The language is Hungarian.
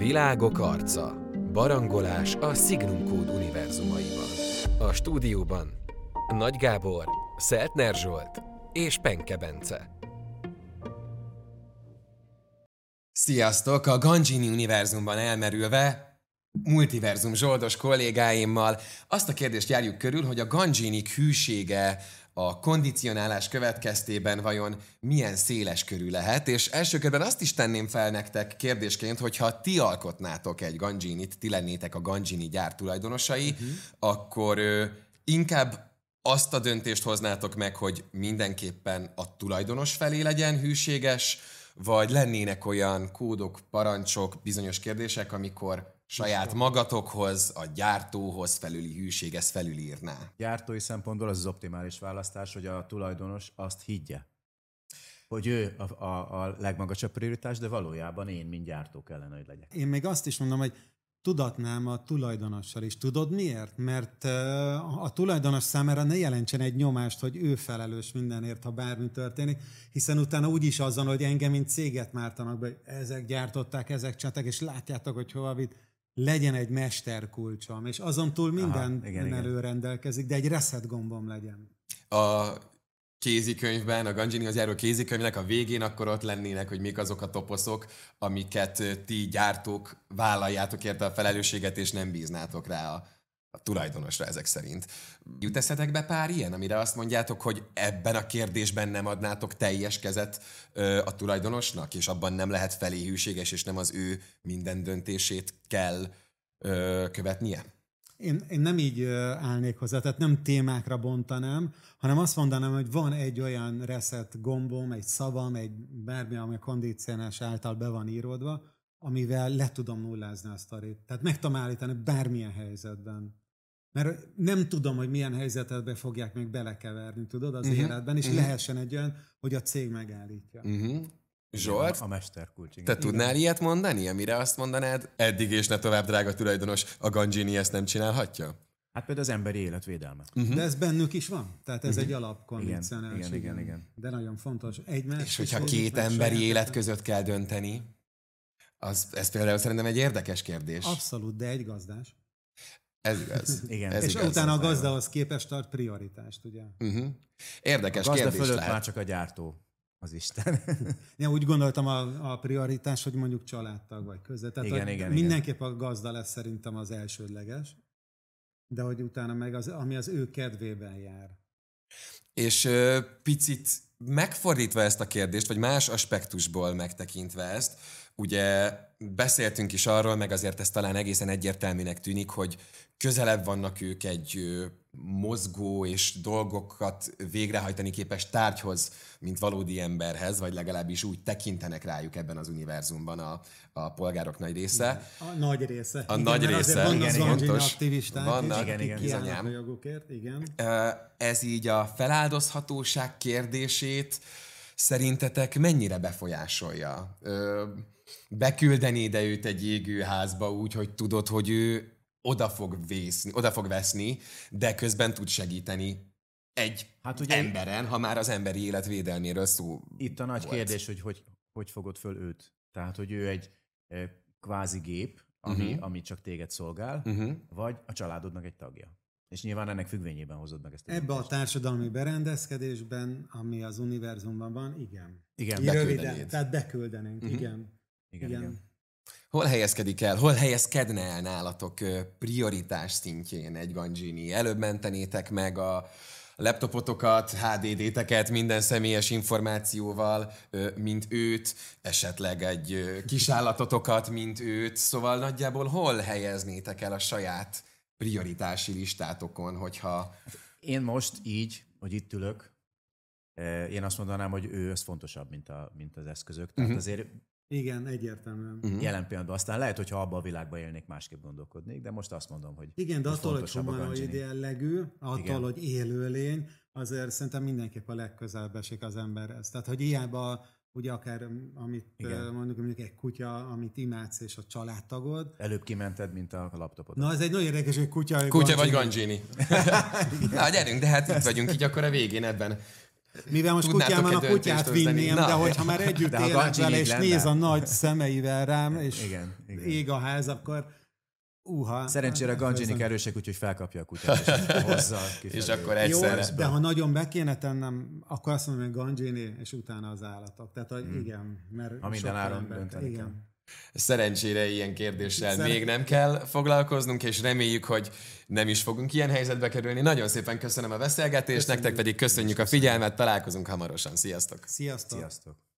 Világok arca. Barangolás a Signum Code univerzumaiban. A stúdióban Nagy Gábor, Szeltner Zsolt és Penke Bence. Sziasztok! A Ganjini univerzumban elmerülve multiverzum zsoldos kollégáimmal azt a kérdést járjuk körül, hogy a Ganjinik hűsége a kondicionálás következtében vajon milyen széles körű lehet, és első körben azt is tenném fel nektek kérdésként, hogyha ti alkotnátok egy Ganjinit, ti lennétek a Ganjini gyár tulajdonosai, uh-huh. akkor ö, inkább azt a döntést hoznátok meg, hogy mindenképpen a tulajdonos felé legyen hűséges, vagy lennének olyan kódok, parancsok, bizonyos kérdések, amikor saját magatokhoz, a gyártóhoz felüli hűség ezt felülírná. Gyártói szempontból az az optimális választás, hogy a tulajdonos azt higgye, hogy ő a, a, a legmagasabb prioritás, de valójában én, mint gyártó kellene, hogy legyek. Én még azt is mondom, hogy tudatnám a tulajdonossal is. Tudod miért? Mert a tulajdonos számára ne jelentsen egy nyomást, hogy ő felelős mindenért, ha bármi történik, hiszen utána úgyis azon, hogy engem, mint céget mártanak be, ezek gyártották, ezek csaták, és látjátok, hogy hova vitt legyen egy mesterkulcsom, és azon túl minden Aha, igen, igen. rendelkezik, de egy reset gombom legyen. A kézikönyvben, a Ganjini járó kézikönyvnek a végén akkor ott lennének, hogy mik azok a toposzok, amiket ti gyártók vállaljátok érte a felelősséget, és nem bíznátok rá a, a tulajdonosra ezek szerint. Jut eszetek be pár ilyen, amire azt mondjátok, hogy ebben a kérdésben nem adnátok teljes kezet ö, a tulajdonosnak, és abban nem lehet felé hűséges, és nem az ő minden döntését kell ö, követnie? Én, én nem így állnék hozzá, tehát nem témákra bontanám, hanem azt mondanám, hogy van egy olyan reset gombom, egy szavam, egy bármi, ami a kondicionás által be van íródva, amivel le tudom nullázni a sztorit. Tehát meg tudom állítani bármilyen helyzetben. Mert nem tudom, hogy milyen helyzetetbe fogják még belekeverni, tudod, az uh-huh. életben, és uh-huh. lehessen egy olyan, hogy a cég megállítja. Uh-huh. Zsolt, a mesterkulcs. Igen. Te tudnál igen. ilyet mondani, amire azt mondanád, eddig és ne tovább, drága tulajdonos, a Ganjini ezt nem csinálhatja? Hát például az emberi életvédelme. Uh-huh. De ez bennük is van. Tehát ez uh-huh. egy alapkondicionálás. Igen, igen, igen, igen. De nagyon fontos. Egymás és hogyha két emberi élet között kell dönteni, az, ez például szerintem egy érdekes kérdés. Abszolút, de egy gazdás. Ez igaz. Igen. Ez és igaz, utána a gazdahoz képest tart prioritást, ugye? Uh-huh. Érdekes a gazda kérdés fölött lehet. már csak a gyártó az Isten. Én úgy gondoltam a, a prioritás, hogy mondjuk családtag vagy között. Tehát Igen, igen, mindenképp igen. a gazda lesz szerintem az elsődleges, de hogy utána meg az, ami az ő kedvében jár. És ö, picit megfordítva ezt a kérdést, vagy más aspektusból megtekintve ezt, ugye beszéltünk is arról, meg azért ez talán egészen egyértelműnek tűnik, hogy közelebb vannak ők egy mozgó és dolgokat végrehajtani képes tárgyhoz, mint valódi emberhez, vagy legalábbis úgy tekintenek rájuk ebben az univerzumban a, a polgárok nagy része. A nagy része. A igen, nagy része, azért igen, fontos. aktivisták, Vannak, igen, igen, bizonyám. a jogokért, igen. Ez így a feláldozhatóság kérdését szerintetek mennyire befolyásolja? Ö, Beküldeni ide őt egy égőházba úgy, hogy tudod, hogy ő oda fog, vészni, oda fog veszni, de közben tud segíteni egy Hát ugye- emberen, ha már az emberi élet védelméről szó Itt a nagy volt. kérdés, hogy, hogy hogy fogod föl őt. Tehát, hogy ő egy eh, kvázi gép, ami, uh-huh. ami csak téged szolgál, Uh-huh. vagy a családodnak egy tagja. És nyilván ennek függvényében hozod meg ezt a Ebbe a társadalmi berendezkedésben, ami az univerzumban van, igen. Igen, Így. Röviden, tehát beküldenénk, Mhm. igen. Igen, igen. igen. Hol helyezkedik el, hol helyezkedne el nálatok prioritás szintjén egy Ganjini? Előbb mentenétek meg a laptopotokat, HDD-teket minden személyes információval, mint őt, esetleg egy ö, kisállatotokat, mint őt, szóval nagyjából hol helyeznétek el a saját prioritási listátokon, hogyha... Én most így, hogy itt ülök, én azt mondanám, hogy ő az fontosabb, mint, a, mint az eszközök. Tehát uh-huh. azért Igen, egyértelműen. Mhm. jelen pillanatban aztán lehet, hogyha abban a világban élnék, másképp gondolkodnék, de most azt mondom, hogy Igen, de attól, hogy humanoid jellegű, attól, Igen. hogy élőlény, azért szerintem mindenképp a legközelebb esik az emberhez. Tehát, hogy hiába ugye akár amit Igen. Mondjuk, mondjuk egy kutya, amit imádsz, és a családtagod. Előbb kimented, mint a laptopod. Na, ez egy nagyon érdekes, hogy kutya, vagy Kutya vagy. Ganjini? Na, gyerünk, de hát itt vagyunk így akkor a végén ebben Mivel most kutyám van, a kutyát vinném, Na. de hogyha már együtt élek vele, és néz a nagy szemeivel rám, és Igen, igen. ég a ház, akkor uha. Szerencsére hát, Gancsinik ez- erősek, úgyhogy felkapja a kutyát, és hozza. És akkor Jó, egyszerre. de ha nagyon be kéne tennem, akkor azt mondom, hogy Gangini, és utána az állatok. Tehát, hogy Hmm. igen, mert Ha minden áron ember- dönteni igen. Szerencsére ilyen kérdéssel Szeren- még nem kell foglalkoznunk, és reméljük, hogy nem is fogunk ilyen helyzetbe kerülni. Nagyon szépen köszönöm a beszélgetést, nektek pedig köszönjük a figyelmet, találkozunk hamarosan. Sziasztok! Sziasztok! Sziasztok!